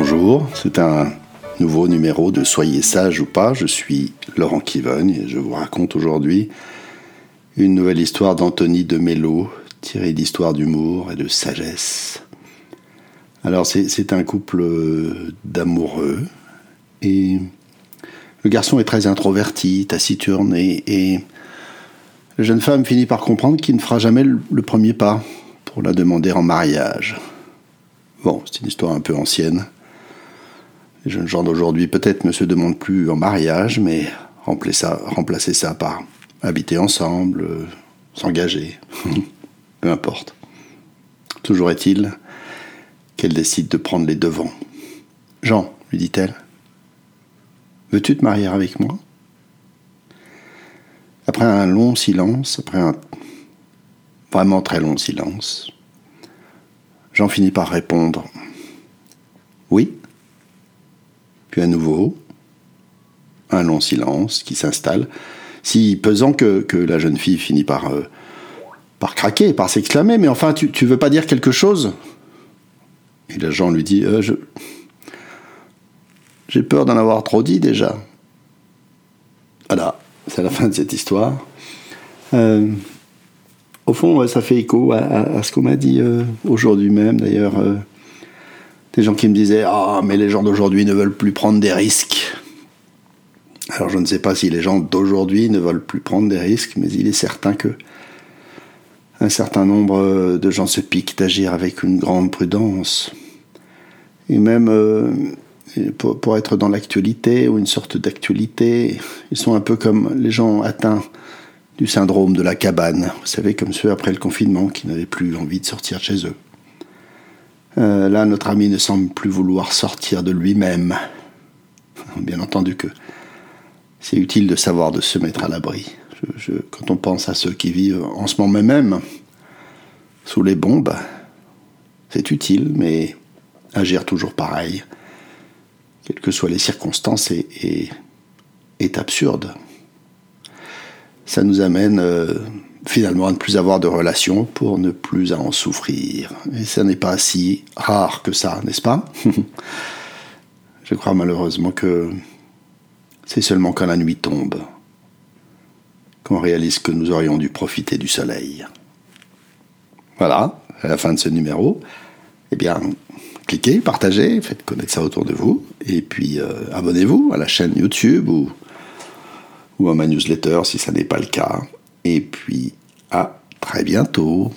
Bonjour, c'est un nouveau numéro de Soyez sage ou pas. Je suis Laurent Kivogne et je vous raconte aujourd'hui une nouvelle histoire d'Anthony de Mello, tirée d'histoire d'humour et de sagesse. Alors c'est un couple d'amoureux et le garçon est très introverti, taciturne et, et la jeune femme finit par comprendre qu'il ne fera jamais le premier pas pour la demander en mariage. Bon, c'est une histoire un peu ancienne. Les jeunes gens d'aujourd'hui peut-être ne se demandent plus en mariage, mais remplacer ça, par habiter ensemble, euh, s'engager, peu importe. Toujours est-il qu'elle décide de prendre les devants. Jean, lui dit-elle, veux-tu te marier avec moi? Après un long silence, après un vraiment très long silence, Jean finit par répondre Oui puis à nouveau, un long silence qui s'installe, si pesant que, la jeune fille finit par, euh, par craquer, par s'exclamer Mais enfin, tu, tu veux pas dire quelque chose? Et l'agent lui dit euh, je... J'ai peur d'en avoir trop dit déjà. Voilà, c'est la fin de cette histoire. Euh, au fond, ça fait écho à ce qu'on m'a dit aujourd'hui même, d'ailleurs des gens qui me disaient Ah, mais les gens d'aujourd'hui ne veulent plus prendre des risques. Alors je ne sais pas si les gens d'aujourd'hui ne veulent plus prendre des risques, mais il est certain que un certain nombre de gens se piquent d'agir avec une grande prudence. Et même euh, pour, être dans l'actualité ou une sorte d'actualité, ils sont un peu comme les gens atteints du syndrome de la cabane. Vous savez, comme ceux après le confinement qui n'avaient plus envie de sortir chez eux. Euh, là, notre ami ne semble plus vouloir sortir de lui-même. Bien entendu que c'est utile de savoir de se mettre à l'abri. quand on pense à ceux qui vivent en ce moment même sous les bombes, c'est utile, mais agir toujours pareil, quelles que soient les circonstances, est, absurde. Ça nous amène euh, finalement à ne plus avoir de relations pour ne plus en souffrir. Et ça n'est pas si rare que ça, n'est-ce pas? Je crois malheureusement que c'est seulement quand la nuit tombe qu'on réalise que nous aurions dû profiter du soleil. Voilà, à la fin de ce numéro. Eh bien, cliquez, partagez, faites connaître ça autour de vous, et puis euh, abonnez-vous à la chaîne YouTube ou, ou à ma newsletter si ça n'est pas le cas. Et puis, à très bientôt.